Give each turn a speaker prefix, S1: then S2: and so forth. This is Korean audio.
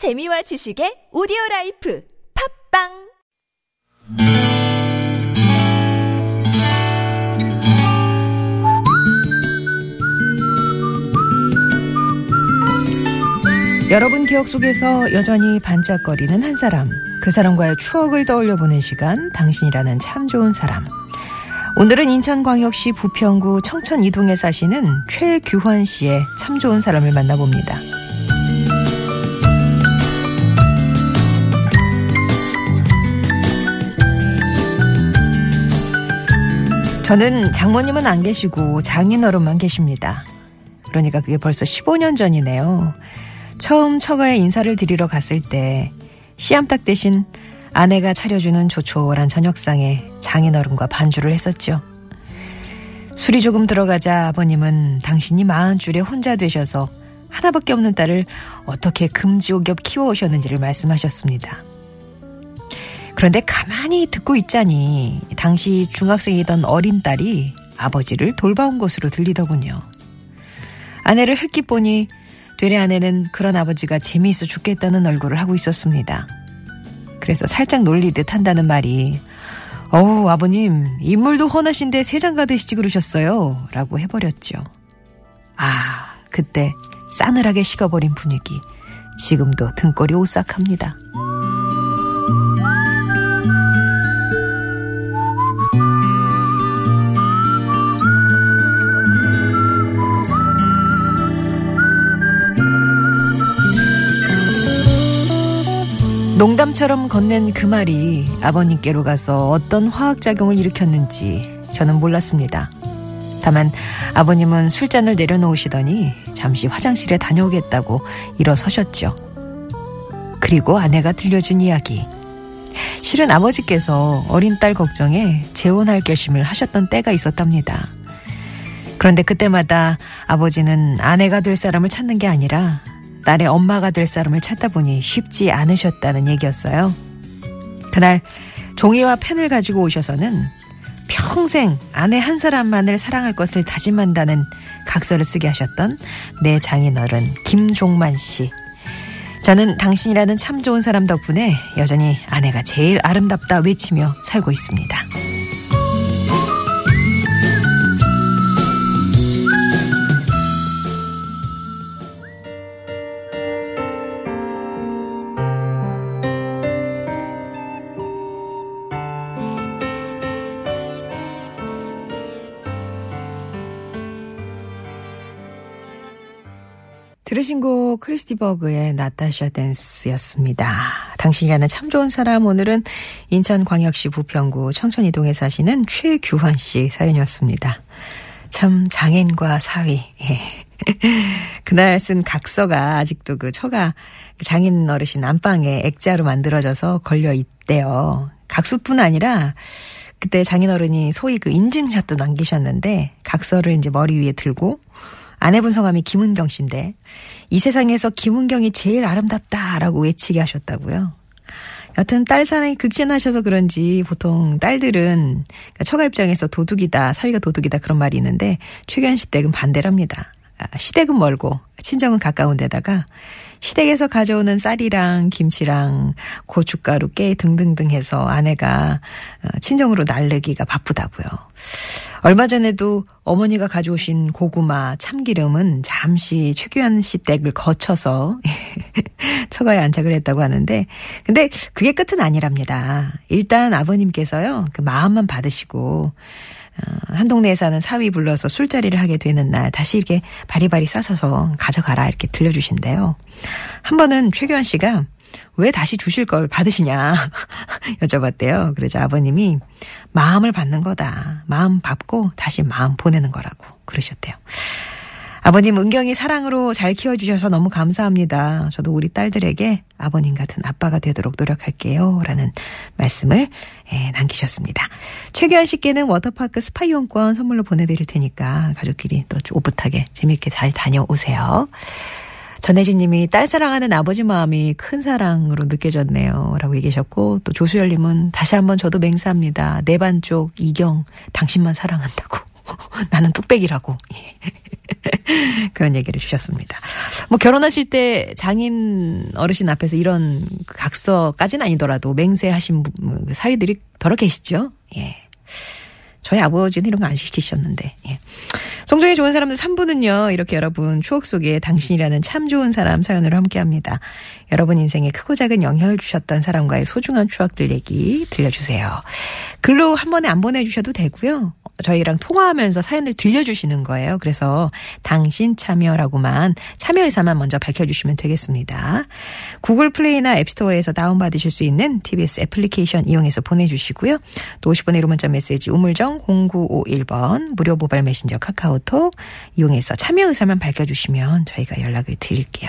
S1: 재미와 지식의 오디오 라이프 팟빵
S2: 여러분 기억 속에서 여전히 반짝거리는 한 사람. 그 사람과의 추억을 떠올려 보는 시간, 당신이라는 참 좋은 사람. 오늘은 인천광역시 부평구 청천 이동에 사시는 최규환 씨의 참 좋은 사람을 만나봅니다. 저는 장모님은 안 계시고 장인어른만 계십니다. 그러니까 그게 벌써 15년 전이네요. 처음 처가에 인사를 드리러 갔을 때 씨암탉 대신 아내가 차려주는 조촐한 저녁상에 장인어른과 반주를 했었죠. 술이 조금 들어가자 아버님은 당신이 마흔 줄에 혼자 되셔서 하나밖에 없는 딸을 어떻게 금지옥겹 키워오셨는지를 말씀하셨습니다. 그런데 가만히 듣고 있자니 당시 중학생이던 어린 딸이 아버지를 돌봐온 것으로 들리더군요. 아내를 흙기 보니 되레 아내는 그런 아버지가 재미있어 죽겠다는 얼굴을 하고 있었습니다. 그래서 살짝 놀리듯 한다는 말이 어우 아버님 인물도 훤하신데 세장 가드시지 그러셨어요 라고 해버렸죠. 아 그때 싸늘하게 식어버린 분위기 지금도 등골이 오싹합니다. 농담처럼 건넨 그 말이 아버님께로 가서 어떤 화학작용을 일으켰는지 저는 몰랐습니다. 다만 아버님은 술잔을 내려놓으시더니 잠시 화장실에 다녀오겠다고 일어서셨죠. 그리고 아내가 들려준 이야기. 실은 아버지께서 어린 딸 걱정에 재혼할 결심을 하셨던 때가 있었답니다. 그런데 그때마다 아버지는 아내가 될 사람을 찾는 게 아니라 딸의 엄마가 될 사람을 찾다 보니 쉽지 않으셨다는 얘기였어요. 그날 종이와 펜을 가지고 오셔서는 평생 아내 한 사람만을 사랑할 것을 다짐한다는 각서를 쓰게 하셨던 내 장인어른 김종만 씨. 저는 당신이라는 참 좋은 사람 덕분에 여전히 아내가 제일 아름답다 외치며 살고 있습니다. 들으신 곡 크리스티 버그의 나타샤 댄스였습니다. 당신이라는 참 좋은 사람 오늘은 인천광역시 부평구 청천이동에 사시는 최규환 씨 사연이었습니다. 참 장인과 사위. 예. 그날 쓴 각서가 아직도 그 처가 장인 어르신 안방에 액자로 만들어져서 걸려 있대요. 각수뿐 아니라 그때 장인 어른이 소위 그 인증샷도 남기셨는데 각서를 이제 머리 위에 들고 아내분 성함이 김은경 씨인데 이 세상에서 김은경이 제일 아름답다라고 외치게 하셨다고요. 여튼 딸 사랑이 극진하셔서 그런지 보통 딸들은 그러니까 처가 입장에서 도둑이다, 사위가 도둑이다 그런 말이 있는데 최견 시댁은 반대랍니다. 아, 시댁은 멀고 친정은 가까운 데다가 시댁에서 가져오는 쌀이랑 김치랑 고춧가루, 깨 등등등 해서 아내가 어, 친정으로 날르기가 바쁘다고요. 얼마 전에도 어머니가 가져오신 고구마, 참기름은 잠시 최규환 씨 댁을 거쳐서 처가에 안착을 했다고 하는데, 근데 그게 끝은 아니랍니다. 일단 아버님께서요, 그 마음만 받으시고, 어, 한 동네에 사는 사위 불러서 술자리를 하게 되는 날 다시 이렇게 바리바리 싸서서 가져가라 이렇게 들려주신대요. 한 번은 최규환 씨가 왜 다시 주실 걸 받으시냐 여쭤봤대요. 그러자 아버님이 마음을 받는 거다. 마음 받고 다시 마음 보내는 거라고 그러셨대요. 아버님 은경이 사랑으로 잘 키워주셔서 너무 감사합니다. 저도 우리 딸들에게 아버님 같은 아빠가 되도록 노력할게요. 라는 말씀을 예, 남기셨습니다. 최규환 씨께는 워터파크 스파 이용권 선물로 보내드릴 테니까 가족끼리 또 오붓하게 재밌게 잘 다녀오세요. 전혜진 님이 딸 사랑하는 아버지 마음이 큰 사랑으로 느껴졌네요. 라고 얘기하셨고, 또 조수열 님은 다시 한번 저도 맹세합니다. 내 반쪽 이경, 당신만 사랑한다고. 나는 뚝배기라고. 그런 얘기를 주셨습니다. 뭐 결혼하실 때 장인 어르신 앞에서 이런 각서까지는 아니더라도 맹세하신 사위들이 더러 계시죠? 예. 저희 아버지는 이런 거 안 시키셨는데. 예. 송정이 좋은 사람들 3부는요. 이렇게 여러분 추억 속에 당신이라는 참 좋은 사람 사연으로 함께합니다. 여러분 인생에 크고 작은 영향을 주셨던 사람과의 소중한 추억들 얘기 들려주세요. 글로 한 번에 안 보내주셔도 되고요. 저희랑 통화하면서 사연을 들려주시는 거예요. 그래서 당신 참여라고만 참여 의사만 먼저 밝혀주시면 되겠습니다. 구글 플레이나 앱스토어에서 다운받으실 수 있는 TBS 애플리케이션 이용해서 보내주시고요. 또 50번의 1호 문자 메시지 우물정 0951번 무료 모바일 메신저 카카오톡 이용해서 참여 의사만 밝혀주시면 저희가 연락을 드릴게요.